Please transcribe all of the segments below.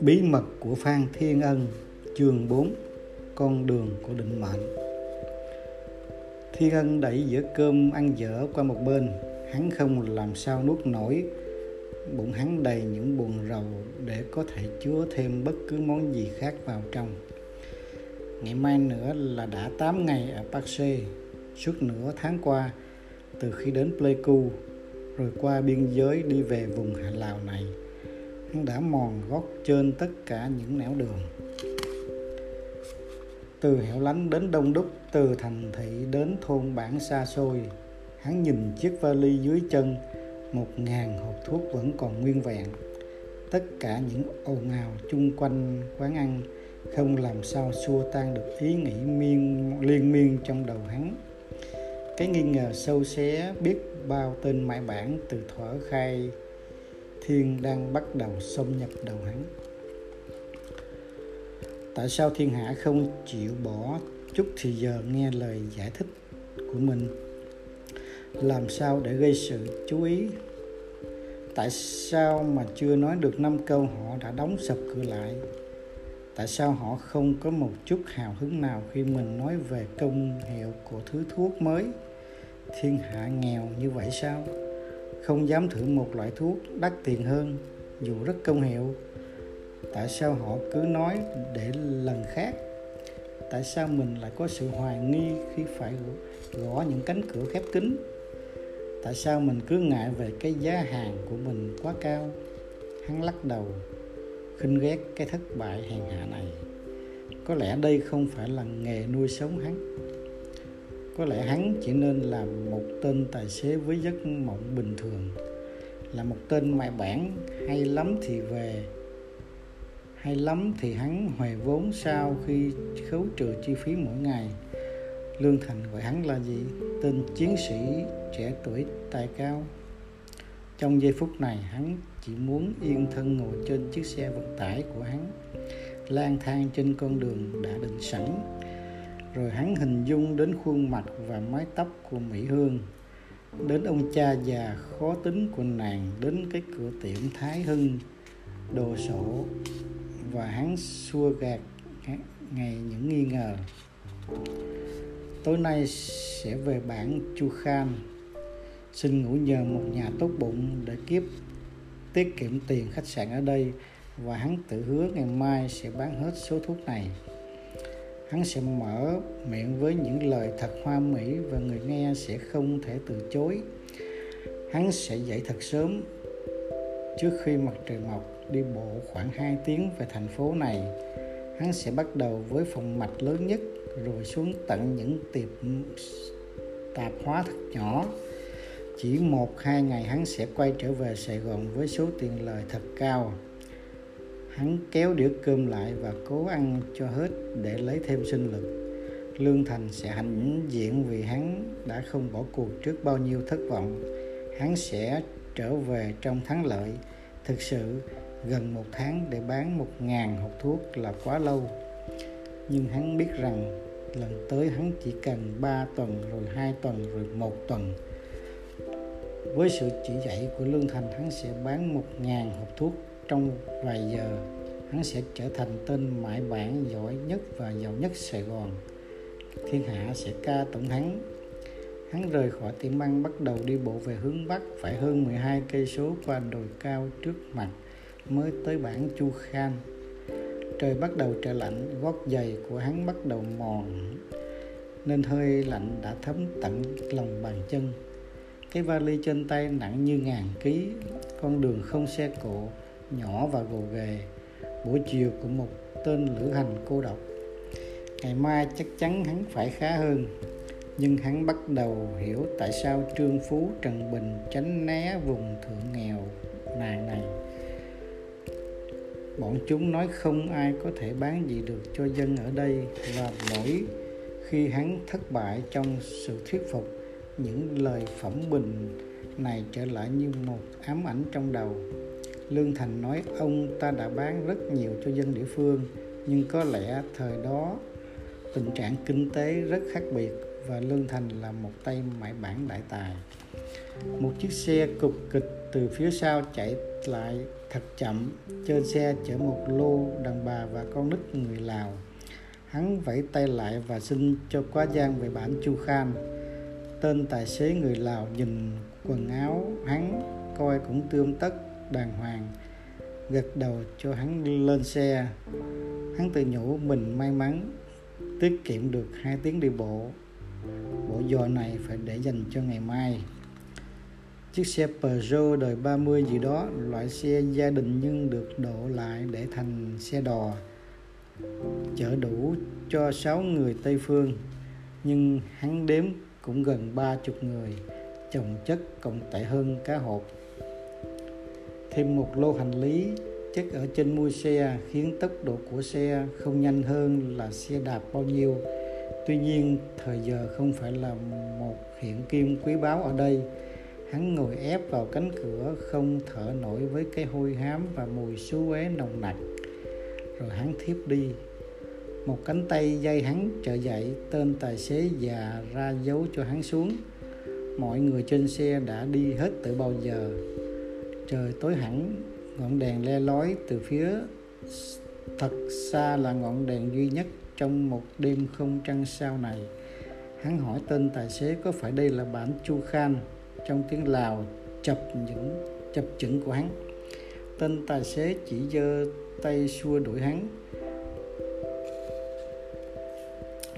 Bí mật của Phan Thiên Ân, Chương 4 Con đường của định mệnh. Thiên Ân đẩy dĩa cơm ăn dở qua một bên, Hắn không làm sao nuốt nổi. Bụng hắn đầy những buồn rầu Để có thể chứa thêm bất cứ món gì khác vào trong. Ngày mai nữa là đã 8 ngày ở Park Suốt nửa tháng qua từ khi đến Pleiku, Rồi qua biên giới đi về vùng Hạ Lào này hắn đã mòn gót trên tất cả những nẻo đường. Từ hẻo lánh đến đông đúc, từ thành thị đến thôn bản xa xôi, hắn nhìn chiếc vali dưới chân, một ngàn hộp thuốc vẫn còn nguyên vẹn. Tất cả những ồn ào chung quanh quán ăn không làm sao xua tan được ý nghĩ miên, liên miên trong đầu hắn cái nghi ngờ sâu xé biết bao tên mãi bản từ thuở khai thiên đang bắt đầu xâm nhập đầu hắn. Tại sao thiên hạ không chịu bỏ chút thì giờ nghe lời giải thích của mình? Làm sao để gây sự? Chú ý, tại sao mà chưa nói được năm câu họ đã đóng sập cửa lại? Tại sao họ không có một chút hào hứng nào khi mình nói về công hiệu của thứ thuốc mới? Thiên hạ nghèo như vậy sao? Không dám thử một loại thuốc đắt tiền hơn, dù rất công hiệu. Tại sao họ cứ nói để lần khác? Tại sao mình lại có sự hoài nghi khi phải gõ những cánh cửa khép kín? Tại sao mình cứ ngại về cái giá hàng của mình quá cao? Hắn lắc đầu khinh ghét cái thất bại hèn hạ này. Có lẽ đây không phải là nghề nuôi sống hắn. Có lẽ hắn chỉ nên là một tên tài xế với giấc mộng bình thường, là một tên mại bản hay lắm thì về, hay lắm thì hắn huề vốn sau khi khấu trừ chi phí mỗi ngày. Lương thành gọi hắn là gì? Tên chiến sĩ trẻ tuổi, tài cao. Trong giây phút này, hắn chỉ muốn yên thân ngồi trên chiếc xe vận tải của hắn. Lang thang trên con đường đã định sẵn, rồi hắn hình dung đến khuôn mặt và mái tóc của mỹ hương, đến ông cha già khó tính của nàng, đến cái cửa tiệm thái hưng, đồ sổ, và hắn xua gạt ngày những nghi ngờ. Tối nay sẽ về bản chu khan, xin ngủ nhờ một nhà tốt bụng để kiếp tiết kiệm tiền khách sạn ở đây và hắn tự hứa ngày mai sẽ bán hết số thuốc này. Hắn sẽ mở miệng với những lời thật hoa mỹ và người nghe sẽ không thể từ chối. Hắn sẽ dậy thật sớm trước khi mặt trời mọc, đi bộ khoảng 2 tiếng về thành phố này. Hắn sẽ bắt đầu với phòng mạch lớn nhất, rồi xuống tận những tiệm tạp hóa thật nhỏ chỉ một, hai ngày hắn sẽ quay trở về Sài Gòn với số tiền lời thật cao. Hắn kéo đĩa cơm lại và cố ăn cho hết để lấy thêm sinh lực. Lương thành sẽ hãnh diện vì hắn đã không bỏ cuộc trước bao nhiêu thất vọng. Hắn sẽ trở về trong thắng lợi. Thực sự, gần một tháng để bán một ngàn hộp thuốc là quá lâu. Nhưng hắn biết rằng lần tới hắn chỉ cần 3 tuần, rồi hai tuần, rồi một tuần với sự chỉ dạy của lương thành, hắn sẽ bán một ngàn hộp thuốc. Trong vài giờ, hắn sẽ trở thành tên mãi bản giỏi nhất và giàu nhất Sài Gòn. Thiên hạ sẽ ca tụng hắn hắn rời khỏi tiệm ăn, bắt đầu đi bộ về hướng bắc, phải hơn 12 cây số qua đồi cao trước mặt mới tới bản Chu Khan. Trời bắt đầu trở lạnh, gót giày của hắn bắt đầu mòn, nên hơi lạnh đã thấm tận lòng bàn chân cái vali trên tay nặng như ngàn ký, con đường không xe cộ, nhỏ và gồ ghề. Buổi chiều của một tên lữ hành cô độc. Ngày mai chắc chắn hắn phải khá hơn. Nhưng hắn bắt đầu hiểu tại sao trương phú, trần bình tránh né vùng thượng nghèo nàng này. Bọn chúng nói không ai có thể bán gì được cho dân ở đây và mỗi khi hắn thất bại trong sự thuyết phục những lời phẩm bình này trở lại như một ám ảnh trong đầu. Lương thành nói, ông ta đã bán rất nhiều cho dân địa phương, nhưng có lẽ thời đó tình trạng kinh tế rất khác biệt và lương thành là một tay mãi bản đại tài. Một chiếc xe cục kịch từ phía sau chạy lại thật chậm. Trên xe chở một lô đàn bà và con nít người lào. Hắn vẫy tay lại và xin cho quá giang về bản chu khan tên tài xế người lào nhìn quần áo hắn, coi cũng tươm tất, đàng hoàng, gật đầu cho hắn lên xe. Hắn tự nhủ mình may mắn tiết kiệm được hai tiếng đi bộ. Bộ giò này phải để dành cho ngày mai. Chiếc xe Peugeot đời 30 gì đó, loại xe gia đình nhưng được độ lại để thành xe đò. Chở đủ cho 6 người Tây Phương, nhưng hắn đếm cũng gần ba chục người, chồng chất cộng tệ hơn cá hộp. Thêm một lô hành lý chất ở trên mui xe khiến tốc độ của xe không nhanh hơn là xe đạp bao nhiêu. Tuy nhiên, thời giờ không phải là một hiện kim quý báu ở đây. Hắn ngồi ép vào cánh cửa không thở nổi với cái hôi hám và mùi xú uế nồng nặc. Rồi hắn thiếp đi một cánh tay dây hắn trở dậy, tên tài xế già ra dấu cho hắn xuống. Mọi người trên xe đã đi hết từ bao giờ. Trời tối hẳn, ngọn đèn le lói từ phía thật xa là ngọn đèn duy nhất trong một đêm không trăng sao này. Hắn hỏi tên tài xế có phải đây là bản chu khan trong tiếng lào chập những, chập chững của hắn. Tên tài xế chỉ giơ tay xua đuổi hắn.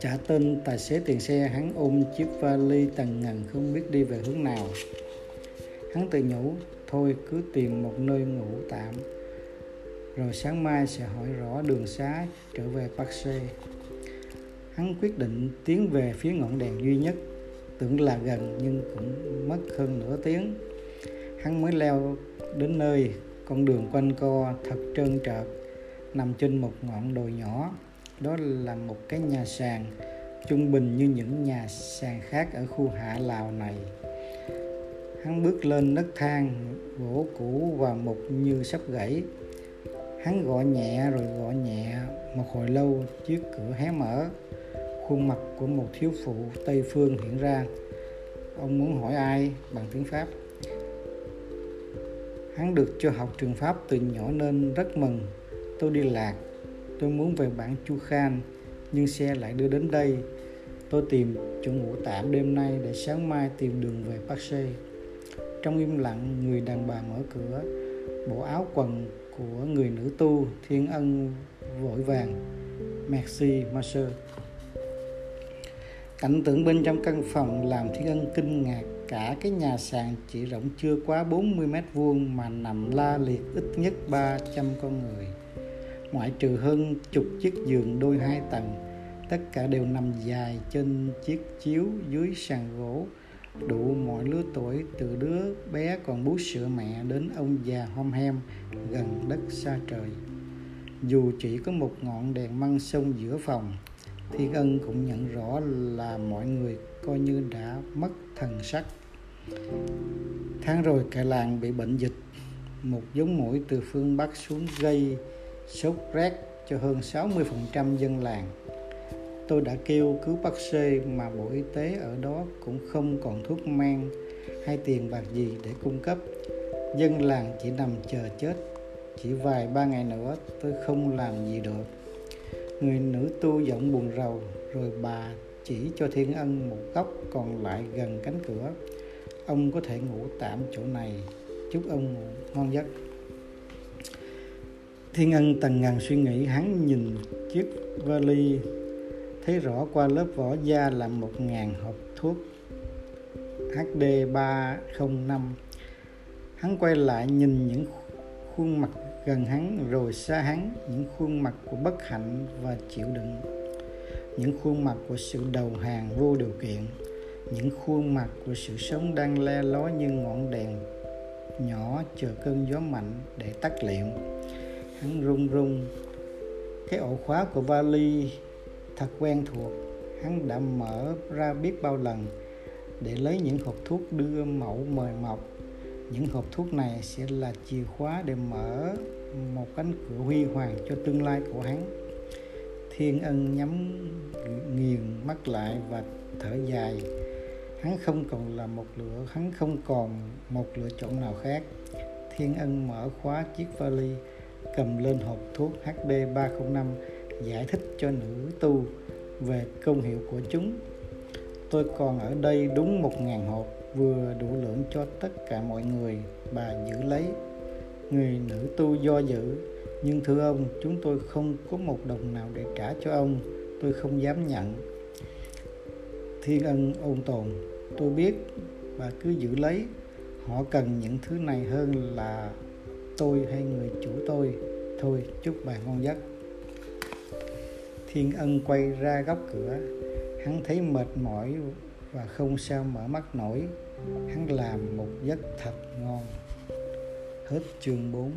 Trả tên tài xế tiền xe hắn ôm chiếc vali tầng ngần không biết đi về hướng nào hắn tự nhủ thôi cứ tìm một nơi ngủ tạm rồi sáng mai sẽ hỏi rõ đường xá trở về Parkse Hắn quyết định tiến về phía ngọn đèn duy nhất, tưởng là gần nhưng cũng mất hơn nửa tiếng. Hắn mới leo đến nơi, con đường quanh co thật trơn trợt, nằm trên một ngọn đồi nhỏ. Đó là một cái nhà sàn, trung bình như những nhà sàn khác ở khu hạ Lào này. Hắn bước lên nấc thang gỗ cũ và mục như sắp gãy. Hắn gõ nhẹ rồi gõ nhẹ một hồi lâu chiếc cửa hé mở. Khuôn mặt của một thiếu phụ tây phương hiện ra. Ông muốn hỏi ai bằng tiếng pháp? Hắn được cho học trường pháp từ nhỏ nên rất mừng. Tôi đi lạc tôi muốn về bản chu khan, nhưng xe lại đưa đến đây. Tôi tìm chỗ ngủ tạm đêm nay để sáng mai tìm đường về Bắc Sê trong im lặng, người đàn bà mở cửa, bộ áo quần của người nữ tu, thiên ân, vội vàng. Merci master cảnh tượng bên trong căn phòng làm thiên ân kinh ngạc. Cả cái nhà sàn chỉ rộng chưa quá 40 mét vuông mà nằm la liệt ít nhất 300 con người ngoại trừ hơn chục chiếc giường đôi hai tầng, tất cả đều nằm dài trên chiếc chiếu dưới sàn gỗ. Đủ mọi lứa tuổi, từ đứa bé còn bú sữa mẹ đến ông già hom hem gần đất xa trời. Dù chỉ có một ngọn đèn măng sông giữa phòng thiên ân cũng nhận rõ là mọi người coi như đã mất thần sắc. Tháng rồi cả làng bị bệnh dịch, một giống mũi từ phương Bắc xuống gây sốt rét cho hơn 60% dân làng. Tôi đã kêu cứu bác sĩ mà bộ y tế ở đó cũng không còn thuốc men hay tiền bạc gì để cung cấp. Dân làng chỉ nằm chờ chết. Chỉ vài ba ngày nữa tôi không làm gì được. Người nữ tu giọng buồn rầu, rồi bà chỉ cho thiên ân một góc còn lại gần cánh cửa. Ông có thể ngủ tạm chỗ này. Chúc ông ngủ ngon giấc thiên ân tần ngàn suy nghĩ, hắn nhìn chiếc vali, thấy rõ qua lớp vỏ da là một ngàn hộp thuốc HD 305 hắn quay lại nhìn những khuôn mặt gần hắn, rồi xa hắn, những khuôn mặt của bất hạnh và chịu đựng. Những khuôn mặt của sự đầu hàng vô điều kiện, những khuôn mặt của sự sống đang le lói như ngọn đèn nhỏ chờ cơn gió mạnh để tắt liệm hắn run run. Cái ổ khóa của vali thật quen thuộc. Hắn đã mở ra biết bao lần để lấy những hộp thuốc đưa mẫu mời mọc. Những hộp thuốc này sẽ là chìa khóa để mở một cánh cửa huy hoàng cho tương lai của hắn. Thiên ân nhắm nghiền mắt lại và thở dài. Hắn không còn là một lựa hắn không còn một lựa chọn nào khác. Thiên ân mở khóa chiếc vali cầm lên hộp thuốc hb 305 giải thích cho nữ tu về công hiệu của chúng. Tôi còn ở đây đúng một ngàn hộp, vừa đủ lượng cho tất cả mọi người, bà giữ lấy. Người nữ tu do dự, nhưng thưa ông, chúng tôi không có một đồng nào để trả cho ông, tôi không dám nhận. Thiên ân ôn tồn, tôi biết bà cứ giữ lấy. Họ cần những thứ này hơn là tôi hay người chủ tôi. Thôi, chúc bà ngon giấc. Thiên ân quay ra góc cửa. Hắn thấy mệt mỏi và không sao mở mắt nổi. Hắn làm một giấc thật ngon. Hết chương 4